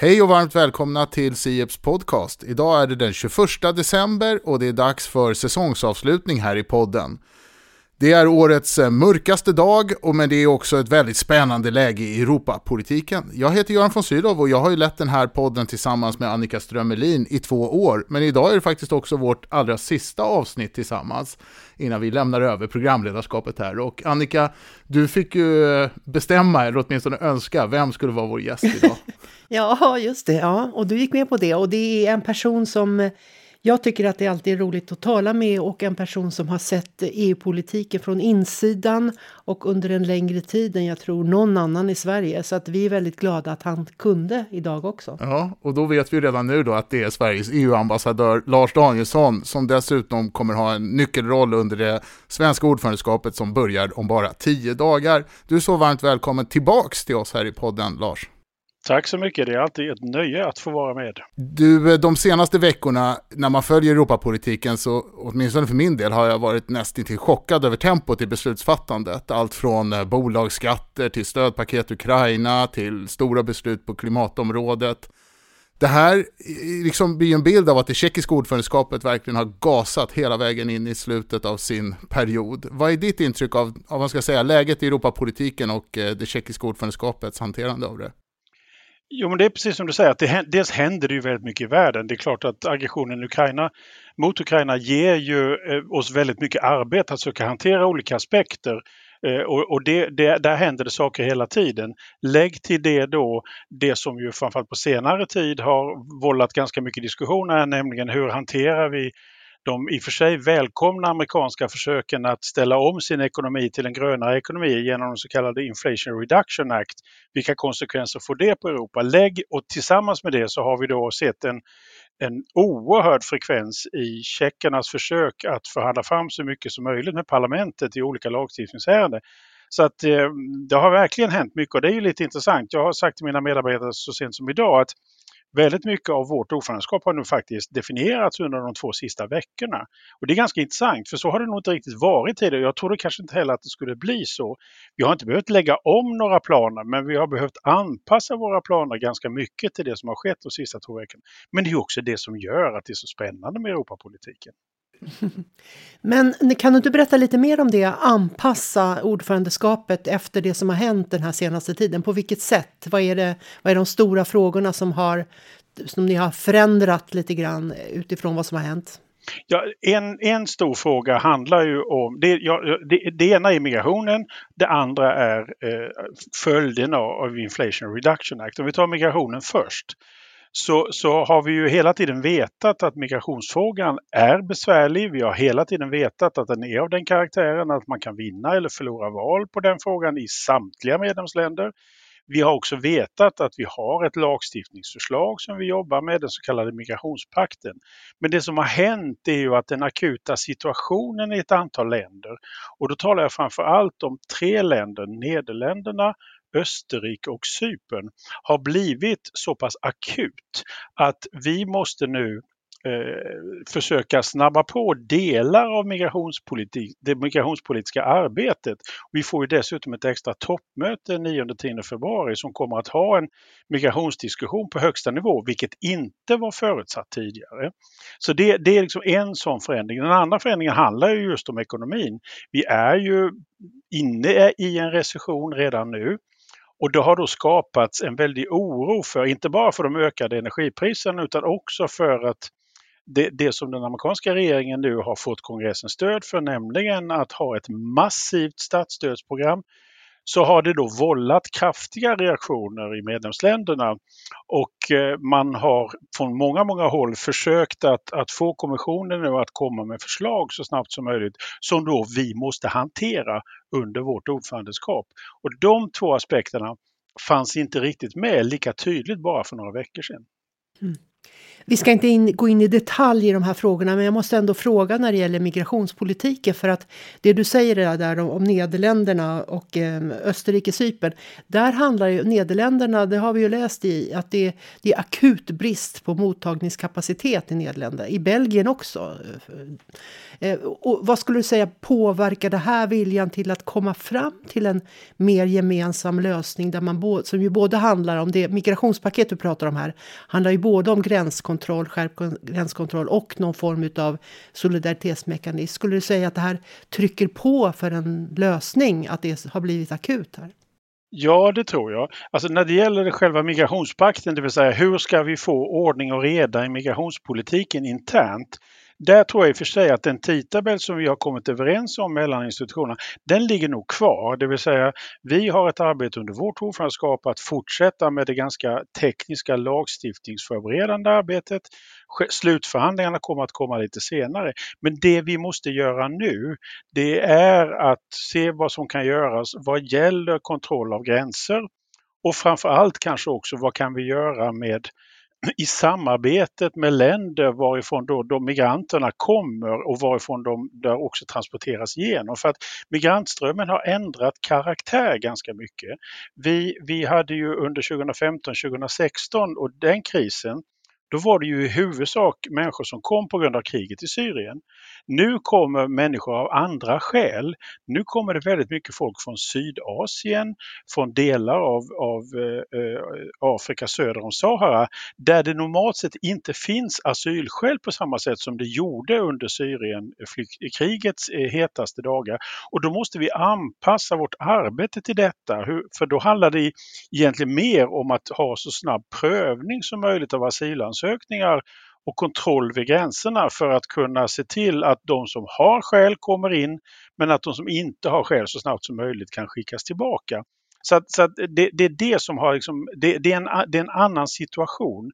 Hej och varmt välkomna till Sieps podcast. Idag är det den 21 december och det är dags för säsongsavslutning här i podden. Det är årets eh, mörkaste dag, och men det är också ett väldigt spännande läge i Europapolitiken. Jag heter Göran von Sydow och jag har ju lett den här podden tillsammans med Annika Strömmelin i två år. Men idag är det faktiskt också vårt allra sista avsnitt tillsammans innan vi lämnar över programledarskapet här. Och Annika, du fick ju eh, bestämma, eller åtminstone önska, vem skulle vara vår gäst idag? ja, just det. Ja, och du gick med på det. Och det är en person som eh, jag tycker att det alltid är roligt att tala med och en person som har sett EU-politiken från insidan och under en längre tid än jag tror någon annan i Sverige. Så att vi är väldigt glada att han kunde idag också. Ja, och då vet vi redan nu då att det är Sveriges EU-ambassadör Lars Danielsson som dessutom kommer ha en nyckelroll under det svenska ordförandeskapet som börjar om bara tio dagar. Du är så varmt välkommen tillbaks till oss här i podden, Lars. Tack så mycket, det är alltid ett nöje att få vara med. Du, eh, de senaste veckorna när man följer Europapolitiken så, åtminstone för min del, har jag varit nästintill chockad över tempot i beslutsfattandet. Allt från eh, bolagsskatter till stödpaket Ukraina till stora beslut på klimatområdet. Det här liksom blir en bild av att det tjeckiska ordförandeskapet verkligen har gasat hela vägen in i slutet av sin period. Vad är ditt intryck av, av man ska säga, läget i Europapolitiken och eh, det tjeckiska ordförandeskapets hanterande av det? Jo, men det är precis som du säger, att det, dels händer det ju väldigt mycket i världen. Det är klart att aggressionen Ukraina, mot Ukraina ger ju eh, oss väldigt mycket arbete att söka hantera olika aspekter. Eh, och, och det, det, där händer det saker hela tiden. Lägg till det då det som ju framförallt på senare tid har vållat ganska mycket diskussioner, nämligen hur hanterar vi de i och för sig välkomna amerikanska försöken att ställa om sin ekonomi till en grönare ekonomi genom den så kallade Inflation Reduction Act. Vilka konsekvenser får det på Europa? Lägg och tillsammans med det så har vi då sett en, en oerhörd frekvens i tjeckernas försök att förhandla fram så mycket som möjligt med parlamentet i olika lagstiftningsärenden. Så att eh, det har verkligen hänt mycket och det är ju lite intressant. Jag har sagt till mina medarbetare så sent som idag att väldigt mycket av vårt ordförandeskap har nu faktiskt definierats under de två sista veckorna. Och det är ganska intressant, för så har det nog inte riktigt varit tidigare. Jag trodde kanske inte heller att det skulle bli så. Vi har inte behövt lägga om några planer, men vi har behövt anpassa våra planer ganska mycket till det som har skett de sista två veckorna. Men det är också det som gör att det är så spännande med Europapolitiken. Men kan du inte berätta lite mer om det, anpassa ordförandeskapet efter det som har hänt den här senaste tiden? På vilket sätt? Vad är, det, vad är de stora frågorna som, har, som ni har förändrat lite grann utifrån vad som har hänt? Ja, en, en stor fråga handlar ju om, det, ja, det, det ena är migrationen, det andra är eh, följderna av Inflation Reduction Act. Om vi tar migrationen först så, så har vi ju hela tiden vetat att migrationsfrågan är besvärlig. Vi har hela tiden vetat att den är av den karaktären att man kan vinna eller förlora val på den frågan i samtliga medlemsländer. Vi har också vetat att vi har ett lagstiftningsförslag som vi jobbar med, den så kallade migrationspakten. Men det som har hänt är ju att den akuta situationen i ett antal länder, och då talar jag framför allt om tre länder, Nederländerna, Österrike och Cypern har blivit så pass akut att vi måste nu eh, försöka snabba på delar av migrationspolitik, det migrationspolitiska arbetet. Vi får ju dessutom ett extra toppmöte 9-10 februari som kommer att ha en migrationsdiskussion på högsta nivå, vilket inte var förutsatt tidigare. Så det, det är liksom en sån förändring. Den andra förändringen handlar ju just om ekonomin. Vi är ju inne i en recession redan nu. Och det har då skapats en väldig oro för, inte bara för de ökade energipriserna utan också för att det, det, som den amerikanska regeringen nu har fått kongressens stöd för, nämligen att ha ett massivt statsstödsprogram så har det då vållat kraftiga reaktioner i medlemsländerna och eh, man har från många, många håll försökt att, att få kommissionen nu att komma med förslag så snabbt som möjligt som då vi måste hantera under vårt ordförandeskap. Och de två aspekterna fanns inte riktigt med lika tydligt bara för några veckor sedan. Mm. Vi ska inte in, gå in i detalj i de här frågorna, men jag måste ändå fråga när det gäller migrationspolitiken. För att det du säger där om, om Nederländerna och eh, Österrike, Cypern. Där handlar ju Nederländerna, det har vi ju läst i, att det, det är akut brist på mottagningskapacitet i Nederländerna. I Belgien också. Eh, och vad skulle du säga påverkar det här viljan till att komma fram till en mer gemensam lösning där man som ju både handlar om det migrationspaket du pratar om här, handlar ju både om gränskontroll, skärpt gränskontroll och någon form av solidaritetsmekanism. Skulle du säga att det här trycker på för en lösning, att det har blivit akut här? Ja, det tror jag. Alltså när det gäller själva migrationspakten, det vill säga hur ska vi få ordning och reda i migrationspolitiken internt, där tror jag i och för sig att den tidtabell som vi har kommit överens om mellan institutionerna, den ligger nog kvar. Det vill säga, vi har ett arbete under vårt ordförandeskap att fortsätta med det ganska tekniska lagstiftningsförberedande arbetet. Slutförhandlingarna kommer att komma lite senare. Men det vi måste göra nu, det är att se vad som kan göras vad gäller kontroll av gränser och framför allt kanske också vad kan vi göra med i samarbetet med länder varifrån då de migranterna kommer och varifrån de där också transporteras igenom. För att migrantströmmen har ändrat karaktär ganska mycket. Vi, vi hade ju under 2015-2016 och den krisen då var det ju i huvudsak människor som kom på grund av kriget i Syrien. Nu kommer människor av andra skäl. Nu kommer det väldigt mycket folk från Sydasien, från delar av, av eh, eh Afrika söder om Sahara, där det normalt sett inte finns asylskäl på samma sätt som det gjorde under Syrienkrigets eh, eh, eh, hetaste dagar. Och då måste vi anpassa vårt arbete till detta, Hur, för då handlar det egentligen mer om att ha så snabb prövning som möjligt av asylansökningar och kontroll vid gränserna för att kunna se till att de som har skäl kommer in men att de som inte har skäl så snabbt som möjligt kan skickas tillbaka. Så, att, så att det, det, är det som har liksom, det, det, är en, det är en annan situation.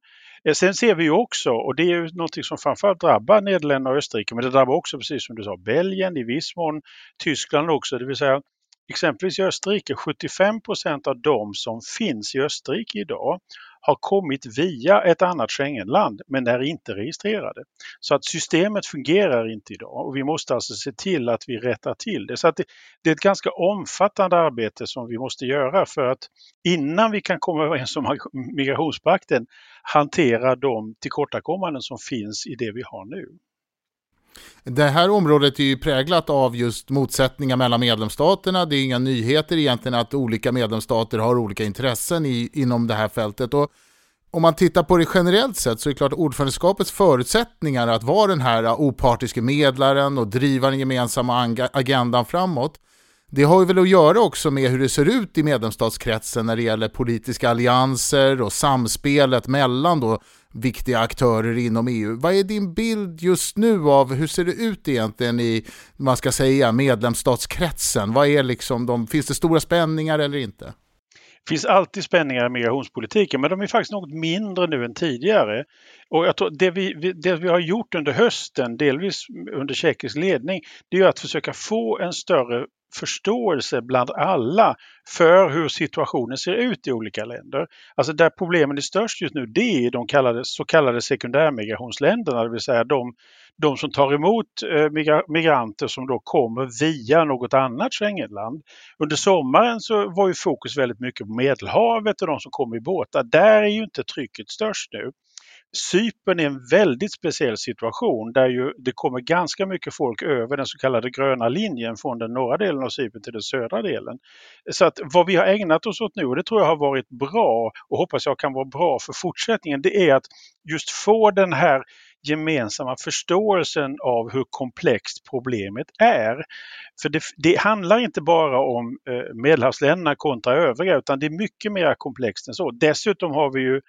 Eh, sen ser vi ju också, och det är ju något som framförallt drabbar Nederländerna och Österrike, men det drabbar också precis som du sa Belgien, i viss mån Tyskland också, det vill säga exempelvis i Österrike, 75 procent av de som finns i Österrike idag har kommit via ett annat Schengenland men är inte registrerade. Så att systemet fungerar inte idag och vi måste alltså se till att vi rättar till det. Så att det, det, är ett ganska omfattande arbete som vi måste göra för att innan vi kan komma överens om migrationspakten hantera de tillkortakommanden som finns i det vi har nu. Det här området är ju präglat av just motsättningar mellan medlemsstaterna. Det är inga nyheter egentligen att olika medlemsstater har olika intressen i, inom det här fältet. Och om man tittar på det generellt sett så är det klart att ordförandeskapets förutsättningar att vara den här opartiske medlaren och driva den gemensamma agendan framåt det har ju väl att göra också med hur det ser ut i medlemsstatskretsen när det gäller politiska allianser och samspelet mellan då viktiga aktörer inom EU. Vad är din bild just nu av hur ser det ut egentligen i, man ska säga, medlemsstatskretsen? Vad är liksom de, finns det stora spänningar eller inte? Det finns alltid spänningar i migrationspolitiken men de är faktiskt något mindre nu än tidigare. Och jag tror det vi, det vi har gjort under hösten, delvis under tjeckisk ledning, det är att försöka få en större förståelse bland alla för hur situationen ser ut i olika länder. Alltså där problemen är störst just nu det är de kallade, så kallade sekundärmigrationsländerna, det vill säga de, de som tar emot eh, migranter som då kommer via något annat Schengenland. Under sommaren så var ju fokus väldigt mycket på Medelhavet och de som kommer i båtar. Där är ju inte trycket störst nu. Cypern är en väldigt speciell situation där ju det kommer ganska mycket folk över den så kallade gröna linjen från den norra delen av Cypern till den södra delen. Så att vad vi har ägnat oss åt nu, och det tror jag har varit bra och hoppas jag kan vara bra för fortsättningen, det är att just få den här gemensamma förståelsen av hur komplext problemet är. För det, det handlar inte bara om eh, Medelhavsländerna kontra övriga utan det är mycket mer komplext än så. Dessutom har vi ju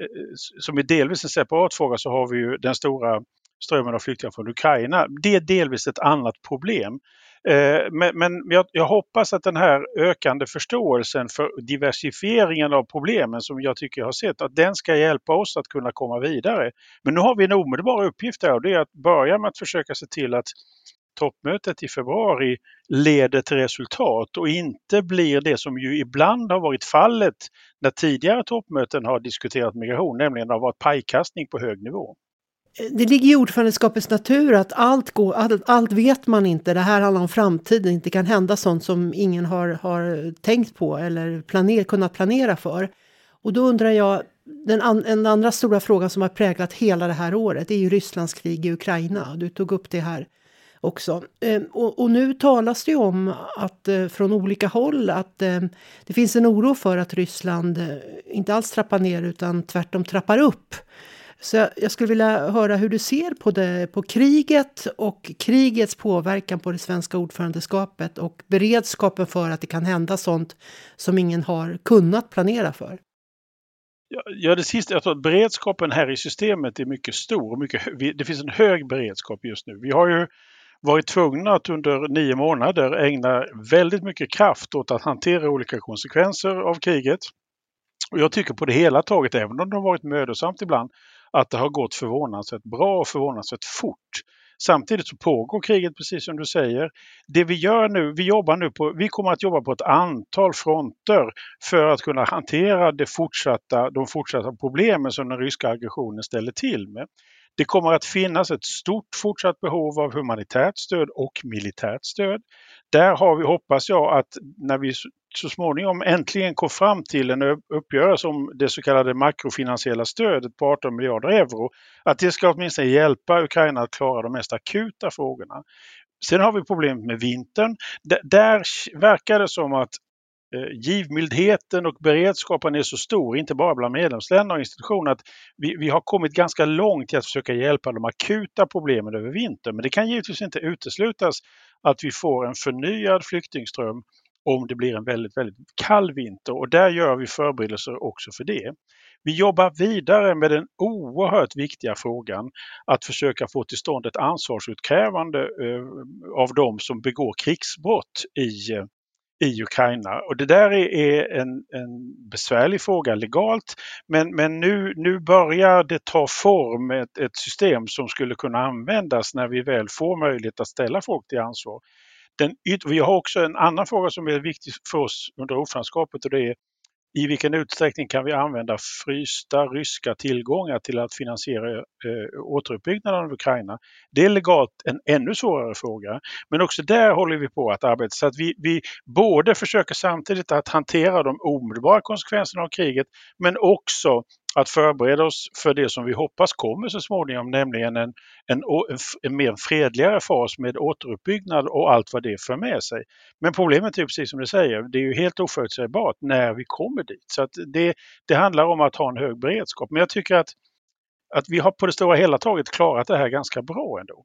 Eh, som är delvis en separat fråga så har vi ju den stora strömmen av flyktingar från Ukraina. Det är delvis ett annat problem. Eh, men, men jag, jag, hoppas att den här ökande förståelsen för diversifieringen av problemen som jag tycker jag har sett, att den ska hjälpa oss att kunna komma vidare. Men nu har vi en omedelbar uppgift här och det är att börja med att försöka se till att toppmötet i februari leder till resultat och inte blir det som ju ibland har varit fallet när tidigare toppmöten har diskuterat migration, nämligen det har varit pajkastning på hög nivå. Det ligger i ordförandeskapets natur att allt, går, allt, allt vet man inte. Det här handlar om framtiden. Det kan hända sånt som ingen har, har tänkt på eller planer, kunnat planera för. Och då undrar jag, den, an, den andra stora frågan som har präglat hela det här året är ju Rysslands krig i Ukraina. Du tog upp det här också. Ehm, och, och, nu talas det ju om att eh, från olika håll att ehm, det finns en oro för att Ryssland eh, inte alls trappar ner utan tvärtom trappar upp. Så jag, skulle vilja höra hur du ser på, det, på kriget och krigets påverkan på det svenska ordförandeskapet och beredskapen för att det kan hända sånt som ingen har kunnat planera för. Ja, det sista, jag tror att beredskapen här i systemet är mycket stor. Mycket, det finns en hög beredskap just nu. Vi har ju varit tvungna att under nio månader ägna väldigt mycket kraft åt att hantera olika konsekvenser av kriget. Och jag tycker på det hela taget, även om det har varit mödosamt ibland, att det har gått förvånansvärt bra och förvånansvärt fort. Samtidigt så pågår kriget precis som du säger. Det vi gör nu, vi jobbar nu på, vi kommer att jobba på ett antal fronter för att kunna hantera det fortsatta, de fortsatta problemen som den ryska aggressionen ställer till med. Det kommer att finnas ett stort fortsatt behov av humanitärt stöd och militärt stöd. Där har vi, hoppas jag, att när vi så småningom äntligen kom fram till en uppgörelse om det så kallade makrofinansiella stödet på 18 miljarder euro, att det ska åtminstone hjälpa Ukraina att klara de mest akuta frågorna. Sen har vi problemet med vintern. D där verkar det som att eh, givmildheten och beredskapen är så stor, inte bara bland medlemsländer och institutioner, att vi, vi, har kommit ganska långt i att försöka hjälpa de akuta problemen över vintern. Men det kan givetvis inte uteslutas att vi får en förnyad flyktingström om det blir en väldigt, väldigt kall vinter och där gör vi förberedelser också för det. Vi jobbar vidare med den oerhört viktiga frågan att försöka få till stånd ett ansvarsutkrävande eh, av de som begår krigsbrott i, eh, i Ukraina. Och det där är en, en besvärlig fråga legalt men, men nu, nu börjar det ta form ett, ett system som skulle kunna användas när vi väl får möjlighet att ställa folk till ansvar. Den, vi har också en annan fråga som är viktig för oss under ordförandeskapet och det är i vilken utsträckning kan vi använda frysta ryska tillgångar till att finansiera eh, återuppbyggnaden av Ukraina? Det är legalt en ännu svårare fråga. Men också där håller vi på att arbeta så att vi, vi både försöker samtidigt att hantera de omedelbara konsekvenserna av kriget men också att förbereda oss för det som vi hoppas kommer så småningom, nämligen en, en, en mer fredligare fas med återuppbyggnad och allt vad det för med sig. Men problemet är precis som du säger, det är ju helt oförutsägbart när vi kommer dit. Så att det, det handlar om att ha en hög beredskap. Men jag tycker att, att vi har på det stora hela taget klarat det här ganska bra ändå.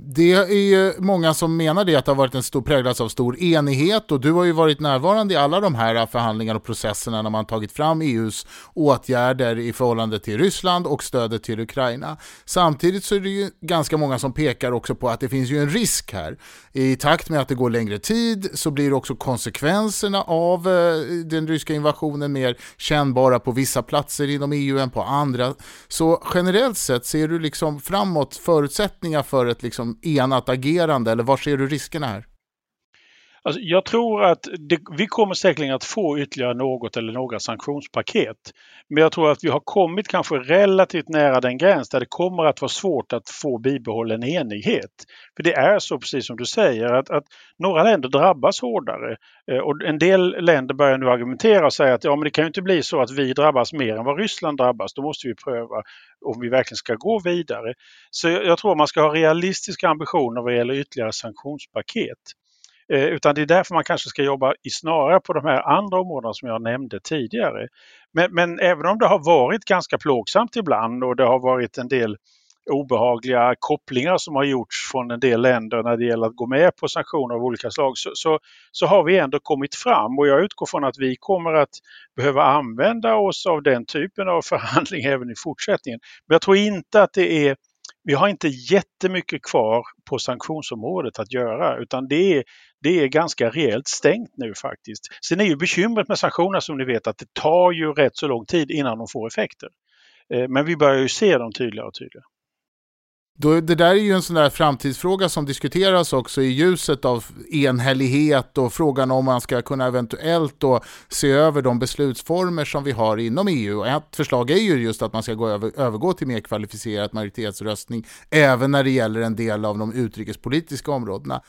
Det är många som menar det, att det har varit en stor, präglats av stor enighet och du har ju varit närvarande i alla de här förhandlingarna och processerna när man tagit fram EUs åtgärder i förhållande till Ryssland och stödet till Ukraina. Samtidigt så är det ju ganska många som pekar också på att det finns ju en risk här. I takt med att det går längre tid så blir också konsekvenserna av eh, den ryska invasionen mer kännbara på vissa platser inom EU än på andra. Så generellt sett ser du liksom framåt förutsättningar för ett liksom liksom enat agerande eller var ser du riskerna här? Alltså, jag tror att det, vi kommer säkerligen att få ytterligare något eller några sanktionspaket. Men jag tror att vi har kommit kanske relativt nära den gräns där det kommer att vara svårt att få bibehållen enighet. För det är så precis som du säger att, att några länder drabbas hårdare. Eh, och en del länder börjar nu argumentera och säga att ja, men det kan ju inte bli så att vi drabbas mer än vad Ryssland drabbas. Då måste vi pröva om vi verkligen ska gå vidare. Så jag, jag tror man ska ha realistiska ambitioner vad gäller ytterligare sanktionspaket. Eh, utan det är därför man kanske ska jobba i snarare på de här andra områdena som jag nämnde tidigare. Men, men även om det har varit ganska plågsamt ibland och det har varit en del obehagliga kopplingar som har gjorts från en del länder när det gäller att gå med på sanktioner av olika slag så, så, så, har vi ändå kommit fram och jag utgår från att vi kommer att behöva använda oss av den typen av förhandling även i fortsättningen. Men jag tror inte att det är vi har inte jättemycket kvar på sanktionsområdet att göra utan det är, det är ganska rejält stängt nu faktiskt. Sen är ju bekymret med sanktioner som ni vet att det tar ju rätt så lång tid innan de får effekter. Eh, men vi börjar ju se dem tydligare och tydligare. Då, det där är ju en sån där framtidsfråga som diskuteras också i ljuset av enhällighet och frågan om man ska kunna eventuellt då se över de beslutsformer som vi har inom EU. Ett förslag är ju just att man ska gå över, övergå till mer kvalificerad majoritetsröstning även när det gäller en del av de utrikespolitiska områdena.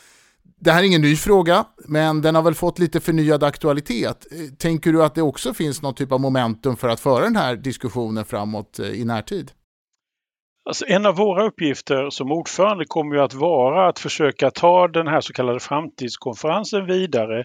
Det här är ingen ny fråga, men den har väl fått lite förnyad aktualitet. Eh, tänker du att det också finns någon typ av momentum för att föra den här diskussionen framåt eh, i närtid? Alltså en av våra uppgifter som ordförande kommer ju att vara att försöka ta den här så kallade framtidskonferensen vidare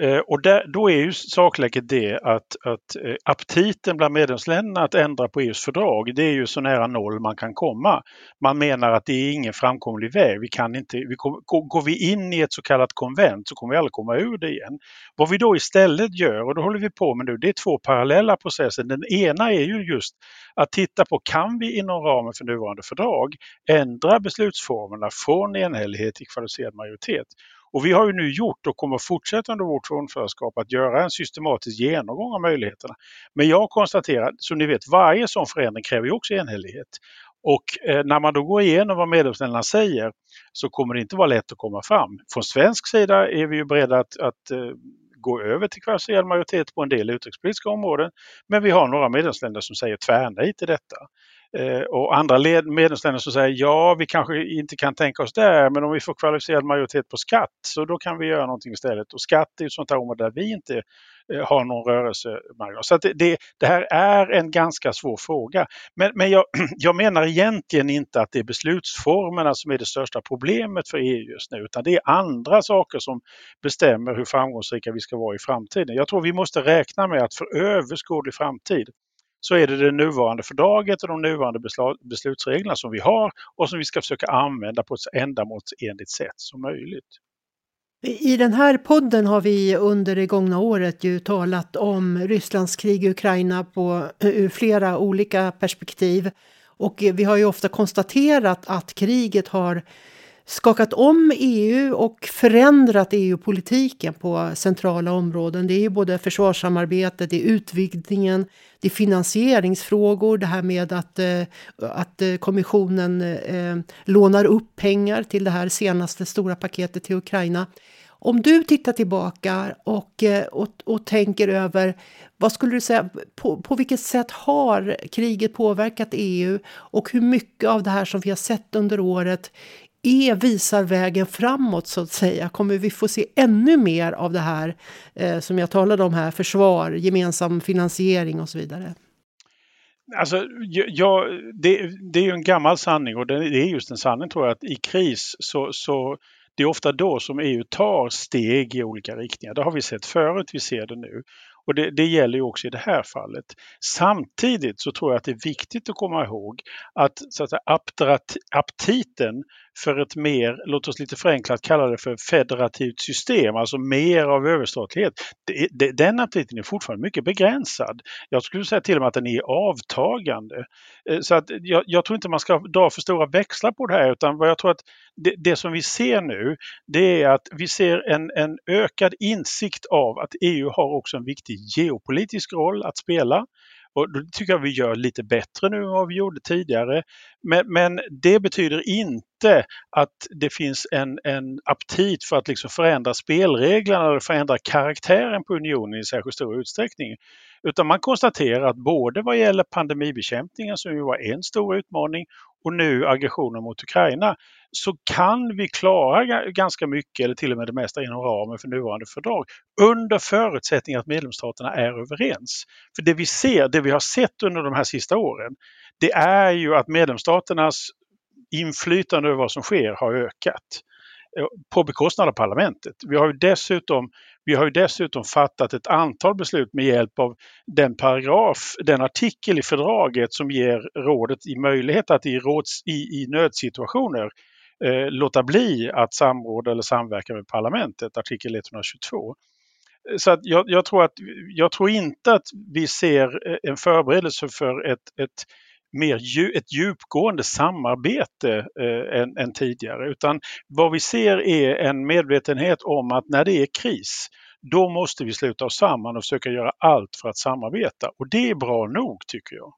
Eh, och där, då är ju sakläget det att, att eh, aptiten bland medlemsländerna att ändra på EUs fördrag, det är ju så nära noll man kan komma. Man menar att det är ingen framkomlig väg. Vi kan inte, vi kom, går vi in i ett så kallat konvent så kommer vi aldrig komma ur det igen. Vad vi då istället gör, och då håller vi på med nu, det är två parallella processer. Den ena är ju just att titta på, kan vi inom ramen för nuvarande fördrag ändra beslutsformerna från enhällighet till kvalificerad majoritet? Och vi har ju nu gjort och kommer fortsätta under vårt ordförandeskap att göra en systematisk genomgång av möjligheterna. Men jag konstaterar, som ni vet, varje sån förändring kräver ju också enhällighet. Och eh, när man då går igenom vad medlemsländerna säger så kommer det inte vara lätt att komma fram. Från svensk sida är vi ju beredda att, att eh, gå över till kvalificerad majoritet på en del utrikespolitiska områden. Men vi har några medlemsländer som säger tvärnej till detta. Eh, och andra medlemsländer som säger ja, vi kanske inte kan tänka oss det, men om vi får kvalificerad majoritet på skatt så då kan vi göra någonting istället. Och skatt är ett sånt här område där vi inte eh, har någon rörelsemarginal. Så att det, det, här är en ganska svår fråga. Men, men jag, jag, menar egentligen inte att det är beslutsformerna som är det största problemet för EU just nu, utan det är andra saker som bestämmer hur framgångsrika vi ska vara i framtiden. Jag tror vi måste räkna med att för överskådlig framtid så är det det nuvarande fördraget och de nuvarande beslutsreglerna som vi har och som vi ska försöka använda på ett så ändamålsenligt sätt som möjligt. I den här podden har vi under det gångna året ju talat om Rysslands krig i Ukraina på, eh, ur flera olika perspektiv. Och vi har ju ofta konstaterat att kriget har skakat om EU och förändrat EU-politiken på centrala områden. Det är ju både försvarssamarbetet, det är utvidgningen, det är finansieringsfrågor, det här med att, eh, att eh, kommissionen eh, lånar upp pengar till det här senaste stora paketet till Ukraina. Om du tittar tillbaka och, och, och tänker över vad skulle du säga, på, på vilket sätt har kriget påverkat EU och hur mycket av det här som vi har sett under året är visar vägen framåt så att säga. Kommer vi få se ännu mer av det här eh, som jag talade om här, försvar, gemensam finansiering och så vidare? Alltså, ja, det, det är ju en gammal sanning och det är just en sanning tror jag att i kris så, så det är ofta då som EU tar steg i olika riktningar. Det har vi sett förut, vi ser det nu. Och det, det, gäller ju också i det här fallet. Samtidigt så tror jag att det är viktigt att komma ihåg att, så att säga, aptiten för ett mer, låt oss lite förenklat kalla det för federativt system, alltså mer av överstatlighet. Det, det, den aptiten är fortfarande mycket begränsad. Jag skulle säga till och med att den är avtagande. Eh, så att jag, jag tror inte man ska dra för stora växlar på det här utan vad jag tror att det, det, som vi ser nu det är att vi ser en, en ökad insikt av att EU har också en viktig geopolitisk roll att spela. Och det tycker jag vi gör lite bättre nu än vad vi gjorde tidigare. Men, men det betyder inte att det finns en, en aptit för att liksom förändra spelreglerna eller förändra karaktären på unionen i särskilt stor utsträckning. Utan man konstaterar att både vad gäller pandemibekämpningen som ju var en stor utmaning och nu aggressionen mot Ukraina så kan vi klara ganska mycket eller till och med det mesta inom ramen för nuvarande fördrag under förutsättning att medlemsstaterna är överens. För det vi ser, det vi har sett under de här sista åren, det är ju att medlemsstaternas inflytande över vad som sker har ökat Eh, på bekostnad av parlamentet. Vi har ju dessutom, vi har ju dessutom fattat ett antal beslut med hjälp av den paragraf, den artikel i fördraget som ger rådet i möjlighet att i, råds, i, i nödsituationer eh, låta bli att samråda eller samverka med parlamentet, artikel 122. Så att jag, jag, tror att, jag tror inte att vi ser eh, en förberedelse för ett, ett mer ett djupgående samarbete eh, än, än, tidigare. Utan vad vi ser är en medvetenhet om att när det är kris, då måste vi sluta oss samman och försöka göra allt för att samarbeta. Och det är bra nog tycker jag.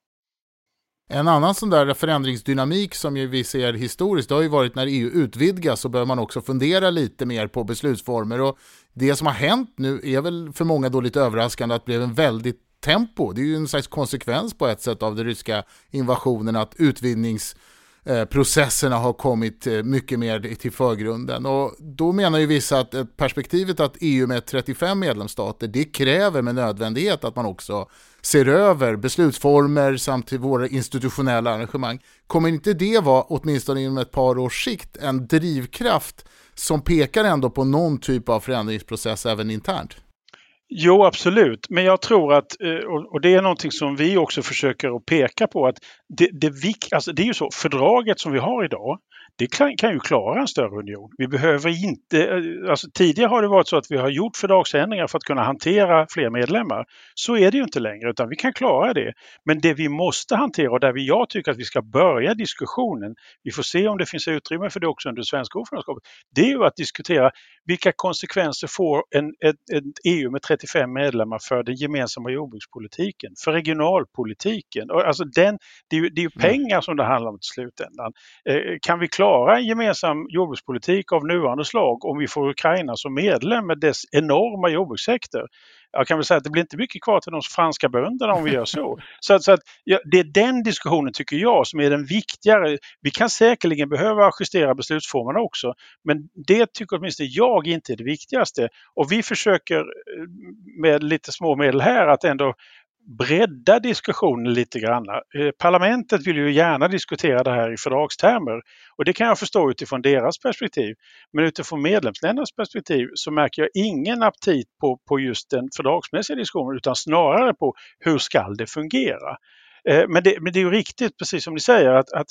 En annan sån där förändringsdynamik som vi ser historiskt, det har ju varit när EU utvidgas så behöver man också fundera lite mer på beslutsformer. Och det som har hänt nu är väl för många då lite överraskande att det blev en väldigt tempo. Det är ju en slags konsekvens på ett sätt av den ryska invasionen att utvidgningsprocesserna eh, har kommit eh, mycket mer till förgrunden. Och då menar ju vissa att eh, perspektivet att EU med 35 medlemsstater, det kräver med nödvändighet att man också ser över beslutsformer samt till våra institutionella arrangemang. Kommer inte det vara, åtminstone inom ett par års sikt, en drivkraft som pekar ändå på någon typ av förändringsprocess även internt? Jo, absolut. Men jag tror att, eh, och det är någonting som vi också försöker att peka på, att det, det, alltså det är ju så, fördraget som vi har idag, det kan, kan ju klara en större union. Vi behöver inte, eh, alltså tidigare har det varit så att vi har gjort fördragsändringar för att kunna hantera fler medlemmar. Så är det ju inte längre utan vi kan klara det. Men det vi måste hantera och där vi, jag tycker att vi ska börja diskussionen, vi får se om det finns utrymme för det också under svenska ordförandeskapet, det är ju att diskutera vilka konsekvenser får en, ett, ett EU med 35 medlemmar för den gemensamma jordbrukspolitiken, för regionalpolitiken? Alltså den, det, är ju, det är ju mm. pengar som det handlar om till slutändan. Eh, kan vi klara en gemensam jordbrukspolitik av nuvarande slag om vi får Ukraina som medlem med dess enorma jordbrukssektor? jag kan väl säga att det blir inte mycket kvar till de franska bönderna om vi gör så. så, att, så att, ja, det är den diskussionen tycker jag som är den viktigare. Vi kan säkerligen behöva justera beslutsformerna också men det tycker åtminstone jag inte är det viktigaste. Och vi försöker eh, med lite små medel här att ändå bredda diskussionen lite grann. Eh, parlamentet vill ju gärna diskutera det här i fördragstermer och det kan jag förstå utifrån deras perspektiv. Men utifrån medlemsländernas perspektiv så märker jag ingen aptit på, på just den fördragsmässiga diskussionen utan snarare på hur ska det fungera? Eh, men det, men det är ju riktigt, precis som ni säger, att, att,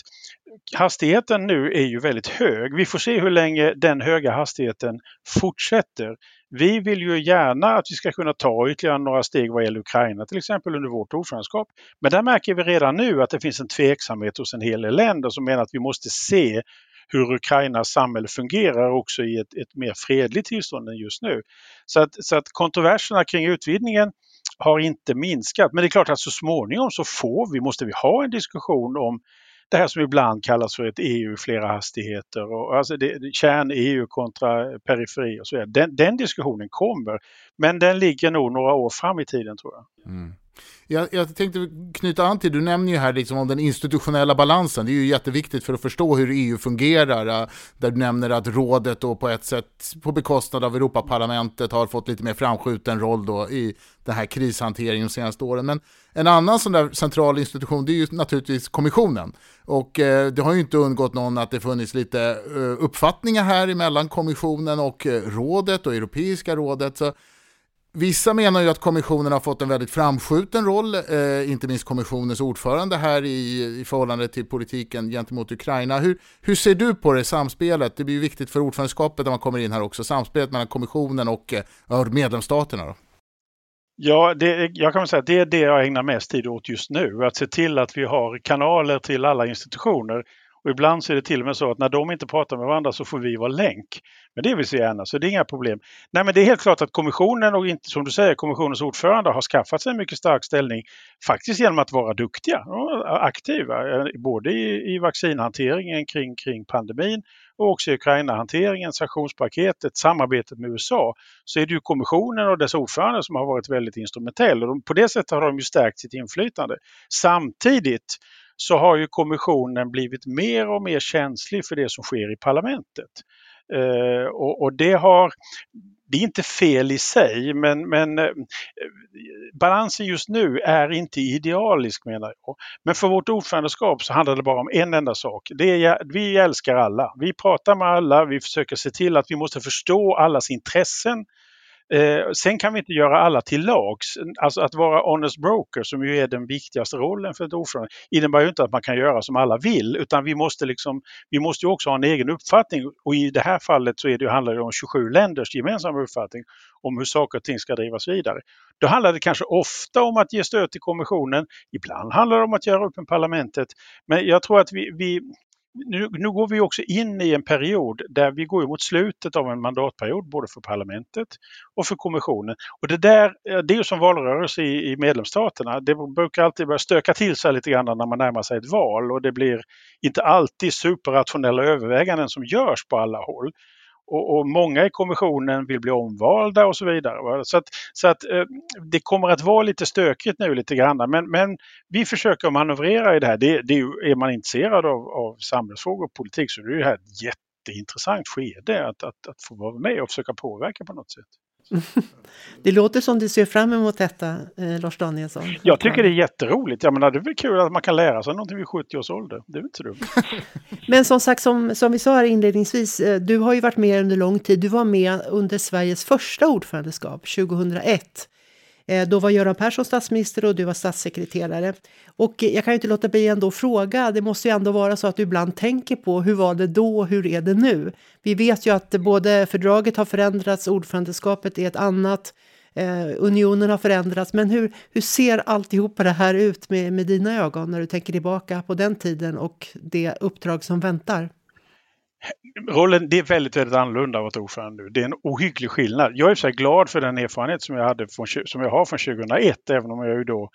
hastigheten nu är ju väldigt hög. Vi får se hur länge den höga hastigheten fortsätter. Vi vill ju gärna att vi ska kunna ta ytterligare några steg vad gäller Ukraina till exempel under vårt ordförandeskap. Men där märker vi redan nu att det finns en tveksamhet hos en hel del länder som menar att vi måste se hur Ukrainas samhälle fungerar också i ett, ett mer fredligt tillstånd än just nu. Så att, så att kontroverserna kring utvidgningen har inte minskat. Men det är klart att så småningom så får vi, måste vi ha en diskussion om det här som ibland kallas för ett EU i flera hastigheter. Och alltså kärn-EU kontra periferi och så vidare. Den, den, diskussionen kommer. Men den ligger nog några år fram i tiden tror jag. Mm. Jag, jag, tänkte knyta an till, du nämner ju här liksom om den institutionella balansen. Det är ju jätteviktigt för att förstå hur EU fungerar. Eh, där du nämner att rådet då på ett sätt, på bekostnad av Europaparlamentet, har fått lite mer framskjuten roll då i den här krishanteringen de senaste åren. Men en annan sån där central institution, det är ju naturligtvis kommissionen. Och eh, det har ju inte undgått någon att det funnits lite eh, uppfattningar här emellan kommissionen och eh, rådet och Europeiska rådet. Så Vissa menar ju att kommissionen har fått en väldigt framskjuten roll, eh, inte minst kommissionens ordförande här i, i förhållande till politiken gentemot Ukraina. Hur, hur ser du på det samspelet? Det blir ju viktigt för ordförandeskapet när man kommer in här också, samspelet mellan kommissionen och eh, medlemsstaterna. Då. Ja, det, jag kan väl säga att det är det jag ägnar mest tid åt just nu. Att se till att vi har kanaler till alla institutioner och ibland så är det till och med så att när de inte pratar med varandra så får vi vara länk. Men det vill vi gärna, så det är inga problem. Nej men det är helt klart att kommissionen och inte som du säger kommissionens ordförande har skaffat sig en mycket stark ställning faktiskt genom att vara duktiga och aktiva. Eh, både i, i vaccinhanteringen kring, kring pandemin och också i Ukraina-hanteringen, sanktionspaketet, samarbetet med USA, så är det ju kommissionen och dess ordförande som har varit väldigt instrumentell. Och de, på det sättet har de ju stärkt sitt inflytande. Samtidigt så har ju kommissionen blivit mer och mer känslig för det som sker i parlamentet. Eh, och, och, det har det är inte fel i sig men, men eh, balansen just nu är inte idealisk menar jag. Men för vårt ordförandeskap så handlar det bara om en enda sak. Det är, vi älskar alla. Vi pratar med alla, vi försöker se till att vi måste förstå allas intressen. Eh, sen kan vi inte göra alla till lags. Alltså att vara honest broker som ju är den viktigaste rollen för ett ordförande innebär ju inte att man kan göra som alla vill utan vi måste, liksom, vi måste ju också ha en egen uppfattning och i det här fallet så är det, handlar det om 27 länders gemensamma uppfattning om hur saker och ting ska drivas vidare. Då handlar det kanske ofta om att ge stöd till kommissionen. Ibland handlar det om att göra upp med parlamentet. Men jag tror att vi, vi nu, nu går vi också in i en period där vi går mot slutet av en mandatperiod både för parlamentet och för kommissionen. Och det där, eh, det är ju som valrörelse i, i medlemsstaterna. Det brukar alltid börja stöka till sig lite grann när man närmar sig ett val och det blir inte alltid superrationella överväganden som görs på alla håll. Och, och, många i kommissionen vill bli omvalda och så vidare. Så att, så att eh, det kommer att vara lite stökigt nu lite grann. Men, men vi försöker manövrera i det här. Det, det är, är man intresserad av, av samhällsfrågor och politik så är det här ett jätteintressant skede att, att, att få vara med och försöka påverka på något sätt. Det låter som du ser fram emot detta, eh, Lars Danielsson. Jag tycker det är jätteroligt. Jag menar, det är väl kul att man kan lära sig någonting vid 70 års ålder. Det är väl inte dumt. Men som sagt, som, som vi sa här inledningsvis, eh, du har ju varit med under lång tid. Du var med under Sveriges första ordförandeskap, 2001. Eh, då var Göran Persson statsminister och du var statssekreterare. Och eh, jag kan ju inte låta bli ändå fråga, det måste ju ändå vara så att du ibland tänker på hur var det då och hur är det nu? Vi vet ju att både fördraget har förändrats, ordförandeskapet är ett annat, eh, unionen har förändrats. Men hur, hur ser alltihopa det här ut med, med dina ögon när du tänker tillbaka på den tiden och det uppdrag som väntar? Rollen, det är väldigt, väldigt annorlunda att vara ordförande nu. Det är en ohygglig skillnad. Jag är så glad för den erfarenhet som jag, hade från, som jag har från 2001, även om jag ju då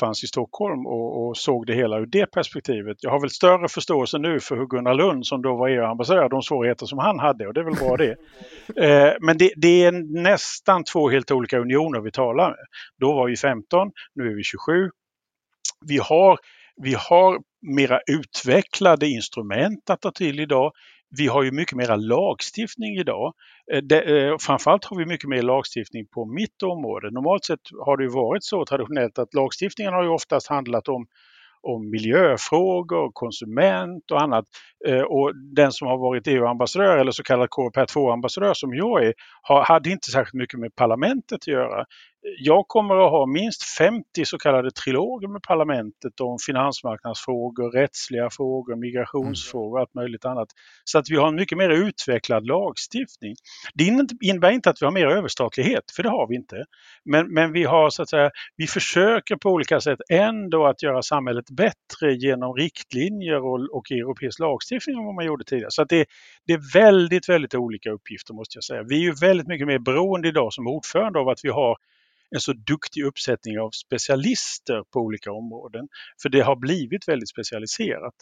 fanns i Stockholm och, och, såg det hela ur det perspektivet. Jag har väl större förståelse nu för hur Gunnar Lund, som då var EU-ambassadör, de svårigheter som han hade och det är väl bra det. eh, men det, det, är nästan två helt olika unioner vi talar med. Då var vi 15, nu är vi 27. Vi har vi har mera utvecklade instrument att ta till idag vi har ju mycket mera lagstiftning idag. Eh, det, eh, framförallt har vi mycket mer lagstiftning på mitt område. Normalt sett har det varit så traditionellt att lagstiftningen har ju oftast handlat om om miljöfrågor, konsument och annat. Eh, och den som har varit EU-ambassadör eller så kallad KPR2-ambassadör som jag är, hade inte särskilt mycket med parlamentet att göra jag kommer att ha minst 50 så kallade triloger med parlamentet om finansmarknadsfrågor, rättsliga frågor, migrationsfrågor och allt möjligt annat. Så att vi har en mycket mer utvecklad lagstiftning. Det innebär inte att vi har mer överstatlighet, för det har vi inte. Men, men vi har så att säga, vi försöker på olika sätt ändå att göra samhället bättre genom riktlinjer och, och europeisk lagstiftning än vad man gjorde tidigare. Så att det, det är väldigt, väldigt olika uppgifter måste jag säga. Vi är ju väldigt mycket mer beroende idag som ordförande av att vi har en så duktig uppsättning av specialister på olika områden. För det har blivit väldigt specialiserat.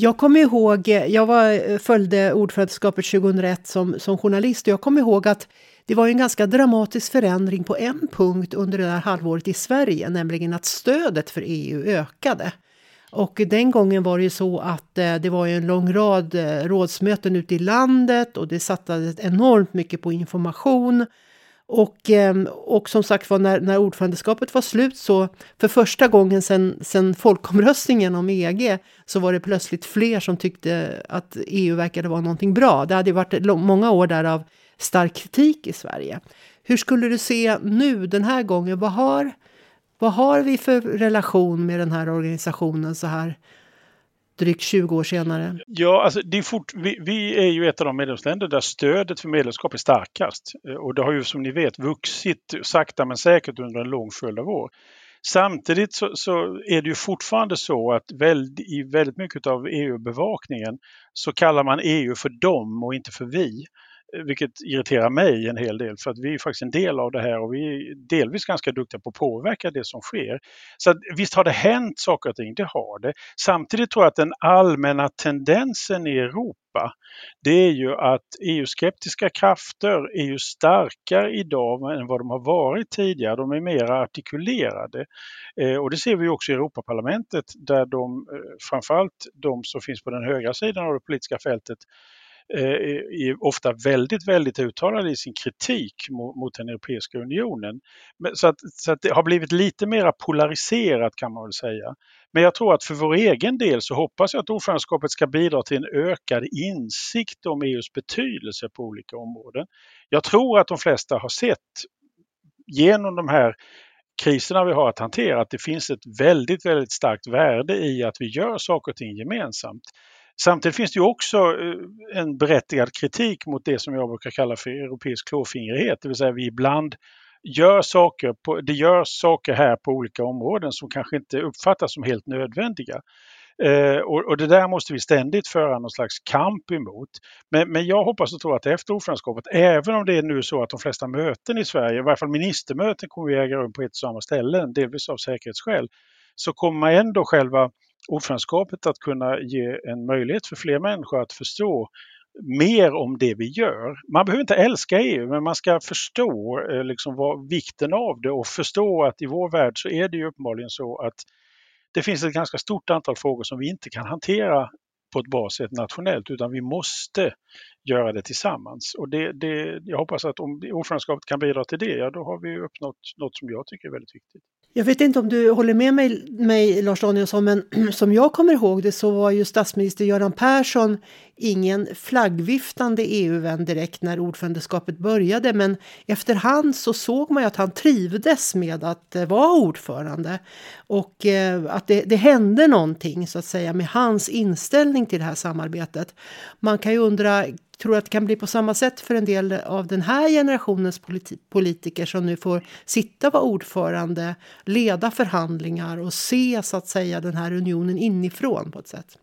Jag kommer ihåg, jag var, följde ordförandeskapet 2001 som, som journalist och jag kommer ihåg att det var en ganska dramatisk förändring på en punkt under det här halvåret i Sverige, nämligen att stödet för EU ökade. Och den gången var det ju så att eh, det var en lång rad eh, rådsmöten ute i landet och det satsades enormt mycket på information. Och, ehm, och som sagt var, när, när ordförandeskapet var slut så för första gången sen, sen folkomröstningen om EG så var det plötsligt fler som tyckte att EU verkade vara någonting bra. Det hade varit många år där av stark kritik i Sverige. Hur skulle du se nu den här gången? Vad har, vad har vi för relation med den här organisationen så här drygt 20 år senare? Ja, alltså det är fort, vi, vi, är ju ett av de medlemsländer där stödet för medlemskap är starkast. Eh, och det har ju som ni vet vuxit sakta men säkert under en lång följd av år. Samtidigt så, så är det ju fortfarande så att väld, i väldigt mycket av EU-bevakningen så kallar man EU för dem och inte för vi. Vilket irriterar mig en hel del för att vi är faktiskt en del av det här och vi är delvis ganska duktiga på att påverka det som sker. Så att, visst har det hänt saker och ting, det har det. Samtidigt tror jag att den allmänna tendensen i Europa det är ju att EU-skeptiska krafter är ju starkare idag än vad de har varit tidigare. De är mer artikulerade. Eh, och det ser vi också i Europaparlamentet där de, eh, framförallt de som finns på den högra sidan av det politiska fältet, Eh, är ofta väldigt, väldigt uttalade i sin kritik mot, mot den Europeiska unionen. Så, att, så att det har blivit lite mer polariserat kan man väl säga. Men jag tror att för vår egen del så hoppas jag att ordförandeskapet ska bidra till en ökad insikt om EUs betydelse på olika områden. Jag tror att de flesta har sett genom de här kriserna vi har att hantera att det finns ett väldigt, väldigt starkt värde i att vi gör saker och ting gemensamt. Samtidigt finns det ju också eh, en berättigad kritik mot det som jag brukar kalla för europeisk klåfingrighet, det vill säga vi ibland gör saker, på, det görs saker här på olika områden som kanske inte uppfattas som helt nödvändiga. Eh, och, och, det där måste vi ständigt föra någon slags kamp emot. Men, men jag hoppas och tror att efter ordförandeskapet, även om det är nu så att de flesta möten i Sverige, i varje fall ministermöten kommer vi äga rum på ett och samma ställe, delvis av säkerhetsskäl, så kommer ändå själva ordförandeskapet att kunna ge en möjlighet för fler människor att förstå mer om det vi gör. Man behöver inte älska EU men man ska förstå eh, liksom vad, vikten av det och förstå att i vår värld så är det ju uppenbarligen så att det finns ett ganska stort antal frågor som vi inte kan hantera på ett bra sätt nationellt utan vi måste göra det tillsammans. Och det, det, jag hoppas att om ordförandeskapet kan bidra till det, ja då har vi uppnått något som jag tycker är väldigt viktigt. Jag vet inte om du håller med mig, mig Lars Danielsson, men som jag kommer ihåg det så var ju statsminister Göran Persson ingen flaggviftande EU-vän direkt när ordförandeskapet började. Men efterhand så såg man ju att han trivdes med att eh, vara ordförande och eh, att det, det hände någonting så att säga med hans inställning till det här samarbetet. Man kan ju undra, tror att det kan bli på samma sätt för en del av den här generationens politi politiker som nu får sitta och vara ordförande, leda förhandlingar och se så att säga den här unionen inifrån på ett sätt?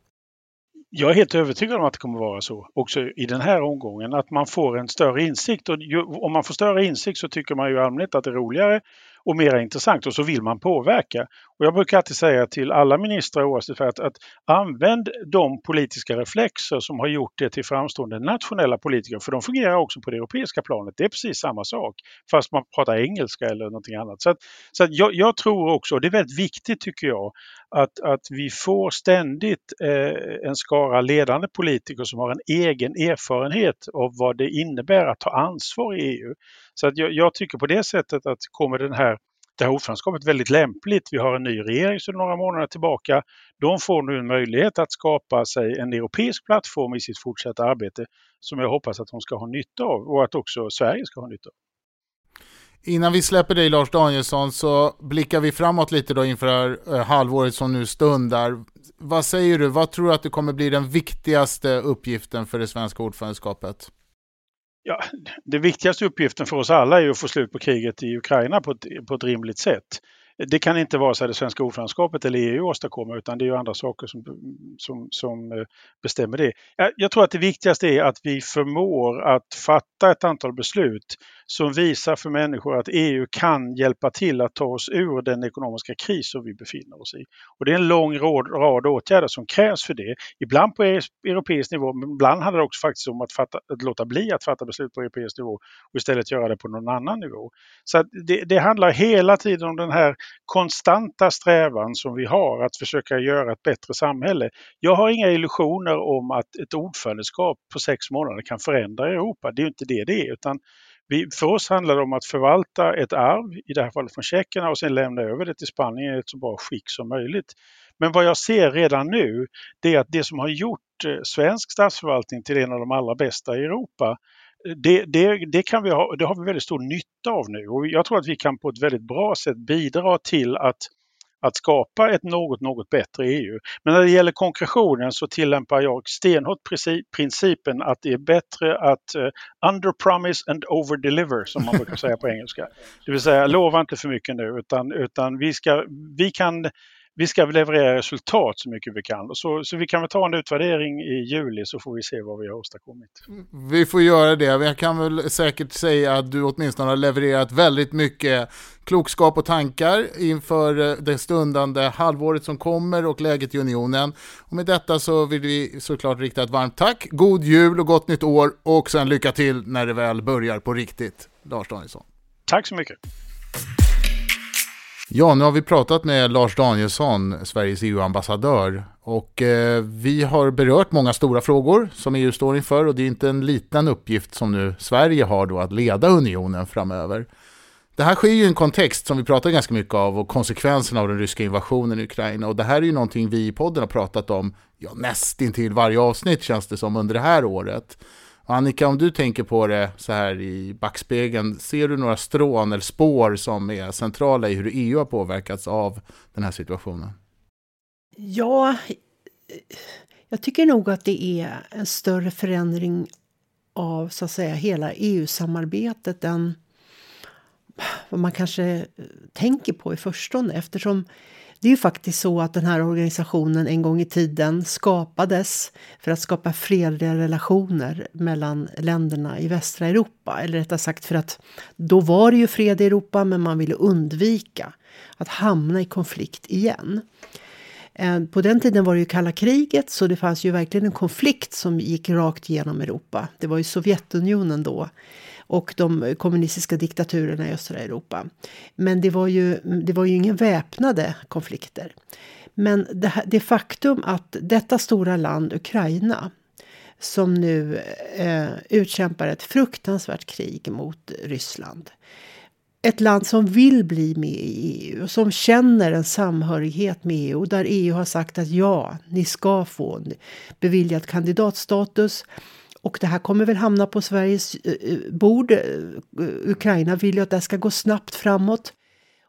Jag är helt övertygad om att det kommer vara så också i den här omgången, att man får en större insikt. Och ju, om man får större insikt så tycker man ju allmänhet att det är roligare och mer intressant och så vill man påverka. Och jag brukar alltid säga till alla ministrar oavsett att, att använd de politiska reflexer som har gjort det till framstående nationella politiker, för de fungerar också på det europeiska planet. Det är precis samma sak, fast man pratar engelska eller någonting annat. Så, att, så att jag, jag, tror också, och det är väldigt viktigt tycker jag, att, att vi får ständigt eh, en skara ledande politiker som har en egen erfarenhet av vad det innebär att ta ansvar i EU. Så att jag, jag tycker på det sättet att kommer den här det här ordförandeskapet väldigt lämpligt. Vi har en ny regering sedan några månader tillbaka. De får nu en möjlighet att skapa sig en europeisk plattform i sitt fortsatta arbete som jag hoppas att de ska ha nytta av och att också Sverige ska ha nytta av. Innan vi släpper dig Lars Danielsson så blickar vi framåt lite då inför eh, halvåret som nu stundar. Vad säger du, vad tror du att det kommer bli den viktigaste uppgiften för det svenska ordförandeskapet? Ja, det viktigaste uppgiften för oss alla är att få slut på kriget i Ukraina på ett, på ett rimligt sätt det kan inte vara så det svenska ordförandeskapet eller EU åstadkommer utan det är ju andra saker som, som, som eh, bestämmer det. Jag, jag, tror att det viktigaste är att vi förmår att fatta ett antal beslut som visar för människor att EU kan hjälpa till att ta oss ur den ekonomiska kris som vi befinner oss i. Och det är en lång rad, rad åtgärder som krävs för det. Ibland på europeisk nivå, men ibland handlar det också faktiskt om att, fatta, att låta bli att fatta beslut på europeisk nivå och istället göra det på någon annan nivå. Så det, det handlar hela tiden om den här konstanta strävan som vi har att försöka göra ett bättre samhälle. Jag har inga illusioner om att ett ordförandeskap på sex månader kan förändra Europa. Det är inte det det är. Utan vi, för oss handlar det om att förvalta ett arv, i det här fallet från tjeckerna, och sen lämna över det till Spanien i ett så bra skick som möjligt. Men vad jag ser redan nu, det är att det som har gjort eh, svensk statsförvaltning till en av de allra bästa i Europa, det, det, det, kan vi ha, det har vi väldigt stor nytta av nu och jag tror att vi kan på ett väldigt bra sätt bidra till att, att skapa ett något, något bättre EU. Men när det gäller konkretionen så tillämpar jag stenhårt principen att det är bättre att uh, under promise and over deliver som man brukar säga på engelska. Det vill säga lova inte för mycket nu utan, utan vi, ska, vi kan vi ska leverera resultat så mycket vi kan. Så, så vi kan väl ta en utvärdering i juli så får vi se vad vi har åstadkommit. Vi får göra det. Jag kan väl säkert säga att du åtminstone har levererat väldigt mycket klokskap och tankar inför eh, det stundande halvåret som kommer och läget i unionen. Och med detta så vill vi såklart rikta ett varmt tack, god jul och gott nytt år och sen lycka till när det väl börjar på riktigt. Lars Danielsson. Tack så mycket. Ja, nu har vi pratat med Lars Danielsson, Sveriges EU-ambassadör. Och eh, vi har berört många stora frågor som EU står inför och det är inte en liten uppgift som nu Sverige har då att leda unionen framöver. Det här sker ju i en kontext som vi pratar ganska mycket av och konsekvenserna av den ryska invasionen i Ukraina. Och det här är ju någonting vi i podden har pratat om ja, nästintill varje avsnitt känns det som under det här året. Annika, om du tänker på det så här i backspegeln, ser du några strån eller spår som är centrala i hur EU har påverkats av den här situationen? Ja, jag tycker nog att det är en större förändring av så att säga hela EU-samarbetet än vad man kanske tänker på i förstone eftersom det är ju faktiskt så att den här organisationen en gång i tiden skapades för att skapa fredliga relationer mellan länderna i västra Europa. Eller rättare sagt för att då var det ju fred i Europa men man ville undvika att hamna i konflikt igen. Eh, på den tiden var det ju kalla kriget så det fanns ju verkligen en konflikt som gick rakt genom Europa. Det var ju Sovjetunionen då och de kommunistiska diktaturerna i östra Europa. Men det var ju, det var ju inga väpnade konflikter. Men det, det faktum att detta stora land, Ukraina, som nu eh, utkämpar ett fruktansvärt krig mot Ryssland. Ett land som vill bli med i EU, som känner en samhörighet med EU och där EU har sagt att ja, ni ska få beviljad kandidatstatus och det här kommer väl hamna på Sveriges eh, eh, bord. Eh, Ukraina vill ju att det ska gå snabbt framåt.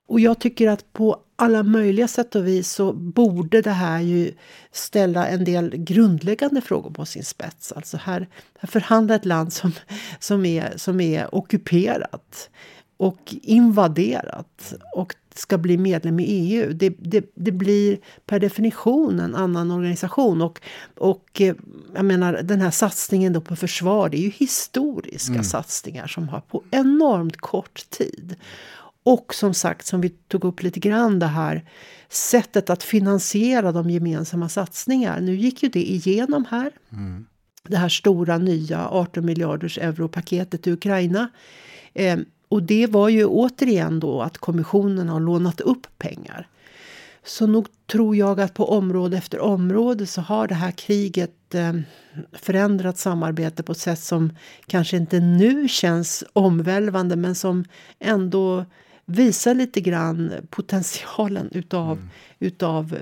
Och jag tycker att på alla möjliga sätt och vis så borde det här ju ställa en del grundläggande frågor på sin spets. Alltså här, här förhandlar ett land som, som, är, som är ockuperat och invaderat och ska bli medlem i EU. Det, det, det, blir per definition en annan organisation. Och, och eh, jag menar, den här satsningen då på försvar, det är ju historiska mm. satsningar som har på enormt kort tid. Och som sagt, som vi tog upp lite grann, det här sättet att finansiera de gemensamma satsningar. Nu gick ju det igenom här. Mm. Det här stora nya 18 miljarders euro-paketet till Ukraina. Eh, och det var ju återigen då att kommissionen har lånat upp pengar. Så nog tror jag att på område efter område så har det här kriget eh, förändrat samarbete på ett sätt som kanske inte nu känns omvälvande men som ändå visar lite grann potentialen utav, mm. utav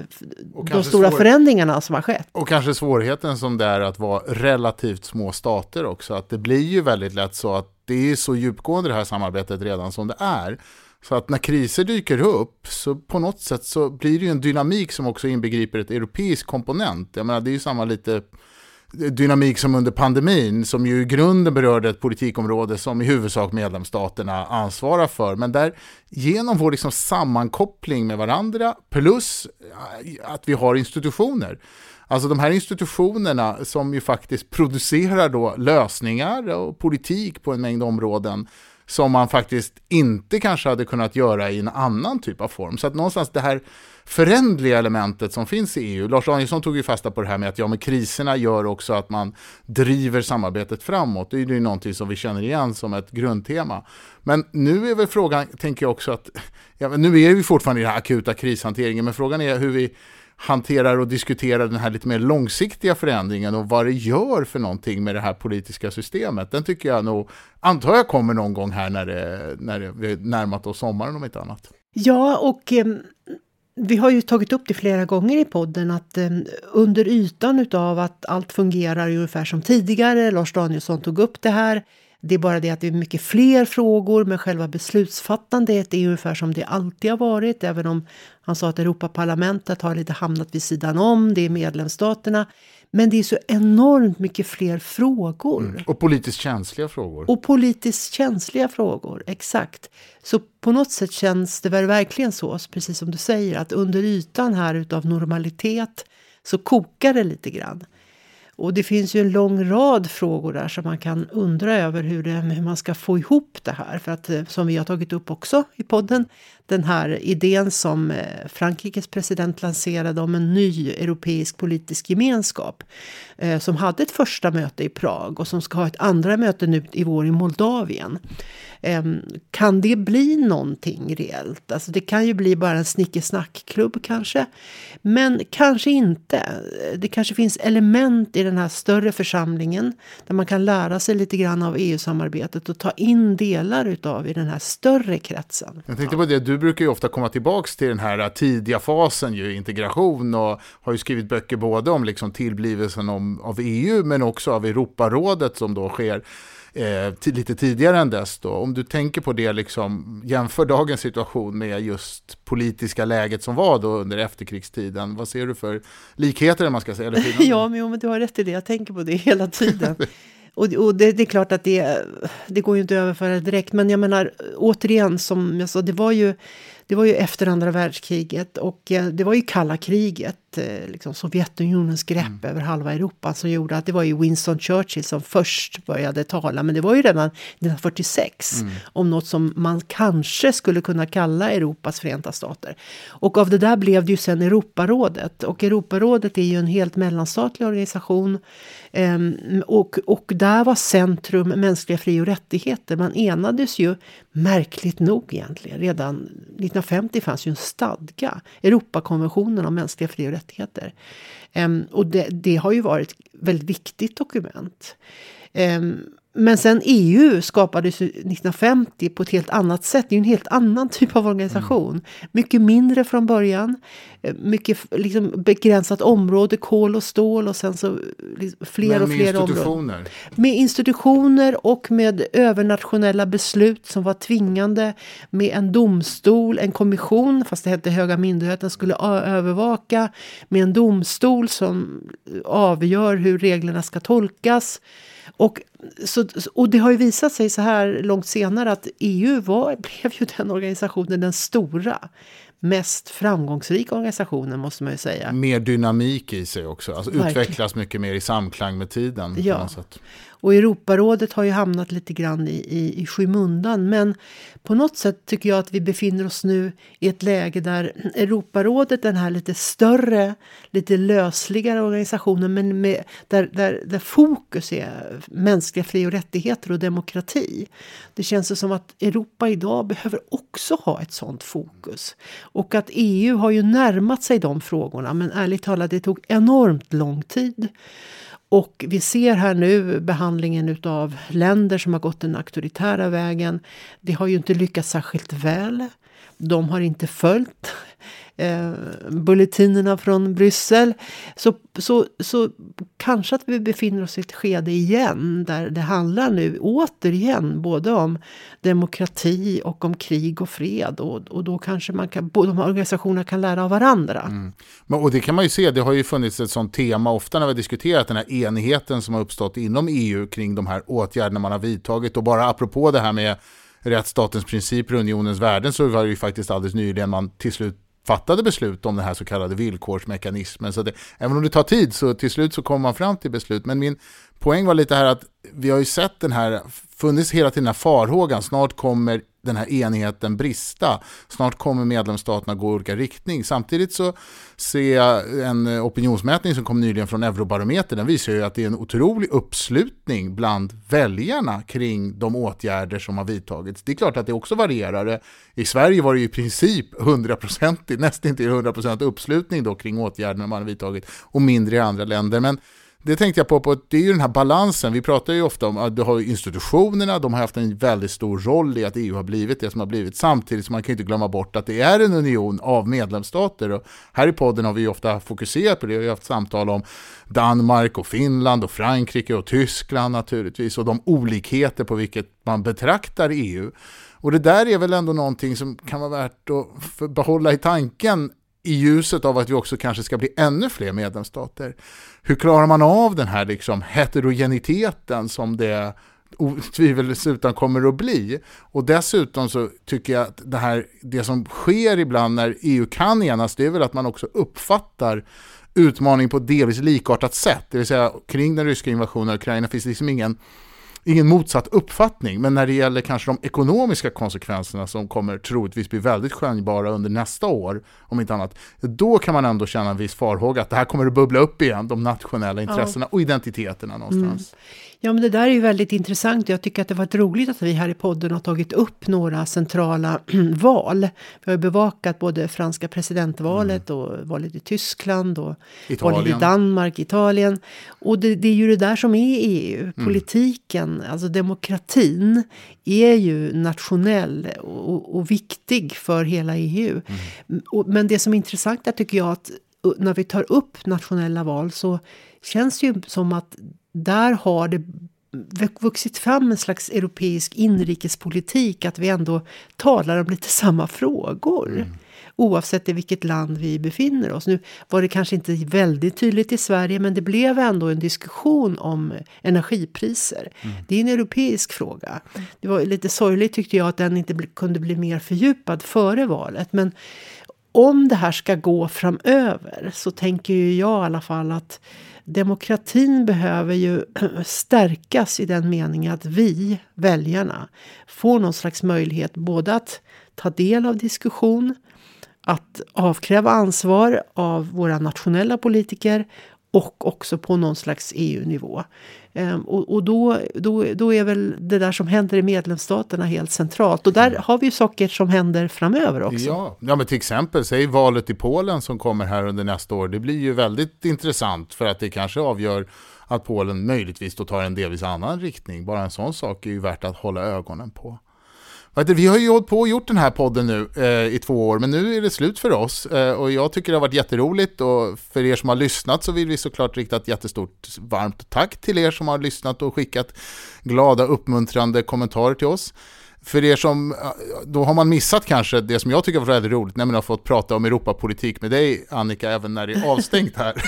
de stora svår... förändringarna som har skett. Och kanske svårigheten som det är att vara relativt små stater också. Att det blir ju väldigt lätt så att det är så djupgående det här samarbetet redan som det är. Så att när kriser dyker upp så på något sätt så blir det ju en dynamik som också inbegriper ett europeiskt komponent. Jag menar det är ju samma lite dynamik som under pandemin som ju i grunden berörde ett politikområde som i huvudsak medlemsstaterna ansvarar för. Men där genom vår liksom sammankoppling med varandra plus eh, att vi har institutioner Alltså de här institutionerna som ju faktiskt producerar då lösningar och politik på en mängd områden som man faktiskt inte kanske hade kunnat göra i en annan typ av form. Så att någonstans det här förändliga elementet som finns i EU, Lars Danielsson tog ju fasta på det här med att ja, men kriserna gör också att man driver samarbetet framåt. Det är ju någonting som vi känner igen som ett grundtema. Men nu är väl frågan, tänker jag också att, ja, nu är vi fortfarande i den här akuta krishanteringen, men frågan är hur vi hanterar och diskuterar den här lite mer långsiktiga förändringen och vad det gör för någonting med det här politiska systemet. Den tycker jag nog, antar jag kommer någon gång här när, det, när det, vi närmat oss sommaren om inte annat. Ja, och eh, vi har ju tagit upp det flera gånger i podden att eh, under ytan av att allt fungerar ungefär som tidigare, Lars Danielsson tog upp det här, det är bara det att det är mycket fler frågor, men själva beslutsfattandet är ungefär som det alltid har varit. Även om han sa att Europaparlamentet har lite hamnat vid sidan om, det är medlemsstaterna. Men det är så enormt mycket fler frågor. Mm. Och politiskt känsliga frågor. Och politiskt känsliga frågor, exakt. Så på något sätt känns det väl verkligen så, precis som du säger, att under ytan här utav normalitet så kokar det lite grann. Och det finns ju en lång rad frågor där som man kan undra över hur, det, hur man ska få ihop det här. För att eh, som vi har tagit upp också i podden, den här idén som eh, Frankrikes president lanserade om en ny europeisk politisk gemenskap. Eh, som hade ett första möte i Prag och som ska ha ett andra möte nu i vår i Moldavien. Ehm, kan det bli någonting reellt? Alltså det kan ju bli bara en snickesnackklubb kanske. Men kanske inte. Det kanske finns element i den här större församlingen där man kan lära sig lite grann av EU-samarbetet och ta in delar utav i den här större kretsen. Jag tänkte på det, du brukar ju ofta komma tillbaks till den här tidiga fasen, ju integration och har ju skrivit böcker både om liksom tillblivelsen om, av EU men också av Europarådet som då sker eh, lite tidigare än dess. Då. Om du tänker på det, liksom, jämför dagens situation med just politiska läget som var då under efterkrigstiden. Vad ser du för likheter, man ska säga? Eller ja, men, men du har rätt i det. Jag tänker på det hela tiden. Och, och det, det, är klart att det, det går ju inte att överföra direkt. Men jag menar återigen, som jag sa, det var ju det var ju efter andra världskriget och eh, det var ju kalla kriget. Eh, liksom Sovjetunionens grepp mm. över halva Europa som gjorde att det var ju Winston Churchill som först började tala. Men det var ju redan 1946 mm. om något som man kanske skulle kunna kalla Europas förenta stater. Och av det där blev det ju sen Europarådet. Och Europarådet är ju en helt mellanstatlig organisation. Um, och, och där var centrum mänskliga fri och rättigheter. Man enades ju märkligt nog egentligen. Redan 1950 fanns ju en stadga. Europakonventionen om mänskliga fri och rättigheter. Ehm, och det, det, har ju varit ett väldigt viktigt dokument. Ehm, men sen EU skapades 1950 på ett helt annat sätt. Det är en helt annan typ av organisation. Mm. Mycket mindre från början. Eh, mycket liksom begränsat område, kol och stål och sen så liksom fler och fler områden. Med institutioner och med övernationella beslut som var tvingande. Med en domstol, en kommission, fast det hette Höga myndigheten, skulle övervaka. Med en domstol som avgör hur reglerna ska tolkas. Och, så, och det har ju visat sig så här långt senare att EU var, blev ju den organisationen, den stora mest framgångsrika organisationen måste man ju säga. Mer dynamik i sig också, alltså utvecklas mycket mer i samklang med tiden. Ja. Och Europarådet har ju hamnat lite grann i, i, i skymundan. Men på något sätt tycker jag att vi befinner oss nu i ett läge där Europarådet, den här lite större, lite lösligare organisationen, men med, där, där, där fokus är mänskliga fri och rättigheter och demokrati. Det känns som att Europa idag behöver också ha ett sånt fokus. Och att EU har ju närmat sig de frågorna, men ärligt talat, det tog enormt lång tid. Och vi ser här nu behandlingen av länder som har gått den auktoritära vägen. Det har ju inte lyckats särskilt väl. De har inte följt eh, bulletinerna från Bryssel. Så, så, så kanske att vi befinner oss i ett skede igen där det handlar nu återigen både om demokrati och om krig och fred. Och, och då kanske man kan, de här organisationerna kan lära av varandra. Mm. Men, och det kan man ju se, det har ju funnits ett sånt tema ofta när vi har diskuterat den här enigheten som har uppstått inom EU kring de här åtgärderna man har vidtagit. Och bara apropå det här med rättsstatens principer och unionens värden så var det ju faktiskt alldeles nyligen man till slut fattade beslut om den här så kallade villkorsmekanismen. Så det, även om det tar tid så till slut så kommer man fram till beslut. Men min poäng var lite här att vi har ju sett den här, funnits hela tiden den här farhågan, snart kommer den här enheten brista. Snart kommer medlemsstaterna gå i olika riktning. Samtidigt så ser jag en opinionsmätning som kom nyligen från Eurobarometer. Den visar ju att det är en otrolig uppslutning bland väljarna kring de åtgärder som har vidtagits. Det är klart att det också varierar. I Sverige var det ju i princip 100%, nästan inte 100% uppslutning då kring åtgärderna man har vidtagit och mindre i andra länder. Men det tänkte jag på, på, det är ju den här balansen. Vi pratar ju ofta om att du har institutionerna, de har haft en väldigt stor roll i att EU har blivit det som har blivit. Samtidigt som man kan inte glömma bort att det är en union av medlemsstater. Och här i podden har vi ofta fokuserat på det. Vi har haft samtal om Danmark och Finland och Frankrike och Tyskland naturligtvis. Och de olikheter på vilket man betraktar EU. Och det där är väl ändå någonting som kan vara värt att behålla i tanken i ljuset av att vi också kanske ska bli ännu fler medlemsstater. Hur klarar man av den här liksom heterogeniteten som det tvivelsutan kommer att bli. Och dessutom så tycker jag att det, här, det som sker ibland när EU kan enas, det är väl att man också uppfattar utmaning på delvis likartat sätt. Det vill säga kring den ryska invasionen av Ukraina finns det liksom ingen ingen motsatt uppfattning, men när det gäller kanske de ekonomiska konsekvenserna som kommer troligtvis bli väldigt skönjbara under nästa år, om inte annat, då kan man ändå känna en viss farhåga att det här kommer att bubbla upp igen, de nationella intressena ja. och identiteterna någonstans. Mm. Ja, men det där är ju väldigt intressant. Jag tycker att det var roligt att vi här i podden har tagit upp några centrala val. Vi har bevakat både franska presidentvalet mm. och valet i Tyskland och Italien. valet i Danmark, Italien. Och det, det, är ju det där som är EU. Mm. Politiken, mm. alltså demokratin, är ju nationell och, och viktig för hela EU. Mm. men det som är intressant är tycker jag att när vi tar upp nationella val så känns det ju som att där har det vuxit fram en slags europeisk inrikespolitik. Att vi ändå talar om lite samma frågor. Mm. oavsett i vilket land vi befinner oss. Nu var det kanske inte väldigt tydligt i Sverige men det blev ändå en diskussion om energipriser. Mm. Det är en europeisk fråga. Det var lite sorgligt tyckte jag att den inte kunde bli mer fördjupad före valet. Men om det här ska gå framöver så tänker jag i alla fall att demokratin behöver ju stärkas i den meningen att vi, väljarna, får någon slags möjlighet både att ta del av diskussion, att avkräva ansvar av våra nationella politiker och också på någon slags EU-nivå. Ehm, och, och då, då, då är väl det där som händer i medlemsstaterna helt centralt. Och där mm. har vi ju saker som händer framöver också. Ja, ja men till exempel, säg valet i Polen som kommer här under nästa år. Det blir ju väldigt intressant för att det kanske avgör att Polen möjligtvis då tar en delvis annan riktning. Bara en sån sak är ju värt att hålla ögonen på. Vi har ju hållit på och gjort den här podden nu eh, i två år, men nu är det slut för oss. Eh, och jag tycker det har varit jätteroligt och för er som har lyssnat så vill vi såklart rikta ett jättestort varmt tack till er som har lyssnat och skickat glada uppmuntrande kommentarer till oss. För er som, eh, då har man missat kanske det som jag tycker var väldigt roligt, nämligen att få prata om Europapolitik med dig Annika, även när det är avstängt här.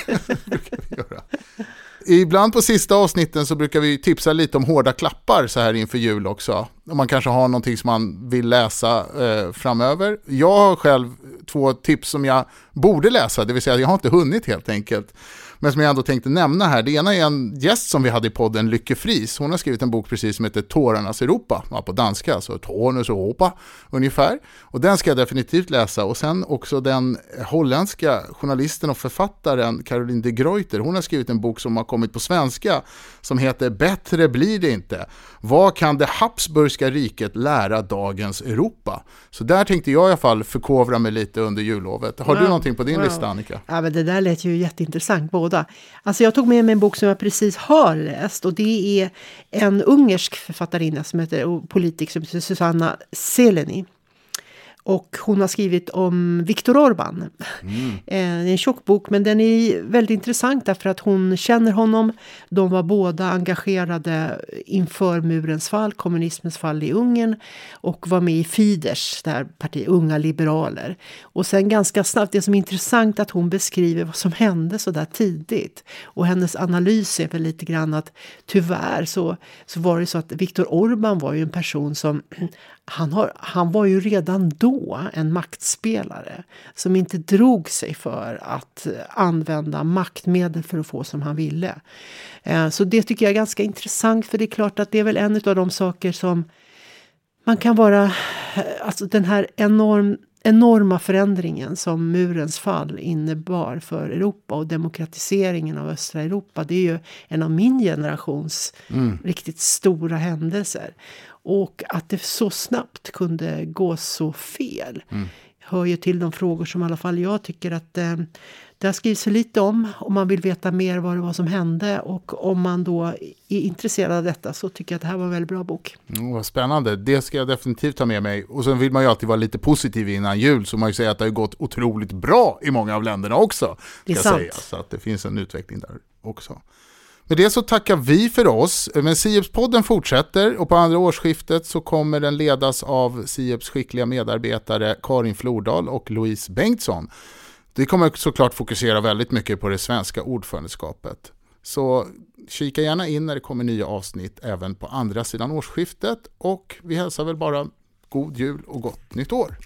ibland på sista avsnitten så brukar vi tipsa lite om hårda klappar så här inför jul också. Om man kanske har någonting som man vill läsa eh, framöver. Jag har själv två tips som jag borde läsa, det vill säga jag har inte hunnit helt enkelt men som jag ändå tänkte nämna här. Det ena är en gäst som vi hade i podden, Lykke Fris. Hon har skrivit en bok precis som heter Tårarnas Europa, ja, på danska, alltså Tårarnas Europa ungefär. Och den ska jag definitivt läsa. Och sen också den holländska journalisten och författaren Caroline de Gruyter. Hon har skrivit en bok som har kommit på svenska som heter Bättre blir det inte. Vad kan det Habsburgska riket lära dagens Europa? Så där tänkte jag i alla fall förkovra mig lite under jullovet. Har wow. du någonting på din wow. lista Annika? Ja, men det där lät ju jätteintressant båda. Alltså jag tog med mig en bok som jag precis har läst och det är en ungersk författarinna som heter politiker som heter Susanna Seleni. Och hon har skrivit om Viktor Orbán. Mm. Det är en tjock bok men den är väldigt intressant därför att hon känner honom. De var båda engagerade inför murens fall, kommunismens fall i Ungern och var med i Fidesz, där parti, Unga liberaler. Och sen ganska snabbt, det som är intressant att hon beskriver vad som hände så där tidigt. Och hennes analys är väl lite grann att tyvärr så, så var det så att Viktor Orbán var ju en person som han, har, han var ju redan då en maktspelare som inte drog sig för att använda maktmedel för att få som han ville. Eh, så det tycker jag är ganska intressant för det är klart att det är väl en av de saker som man kan vara... Eh, alltså den här enorm, enorma förändringen som murens fall innebar för Europa och demokratiseringen av östra Europa. Det är ju en av min generations mm. riktigt stora händelser. Och att det så snabbt kunde gå så fel mm. hör ju till de frågor som i alla fall jag tycker att eh, det har skrivits för lite om. Om man vill veta mer vad det var som hände och om man då är intresserad av detta så tycker jag att det här var en väldigt bra bok. Mm, vad spännande, det ska jag definitivt ta med mig. Och sen vill man ju alltid vara lite positiv innan jul så man ju säga att det har gått otroligt bra i många av länderna också. Det är sant. Säga. Så att det finns en utveckling där också. Med det så tackar vi för oss, men Sieps-podden fortsätter och på andra årsskiftet så kommer den ledas av Sieps skickliga medarbetare Karin Flordal och Louise Bengtsson. Vi kommer såklart fokusera väldigt mycket på det svenska ordförandeskapet. Så kika gärna in när det kommer nya avsnitt även på andra sidan årsskiftet och vi hälsar väl bara god jul och gott nytt år.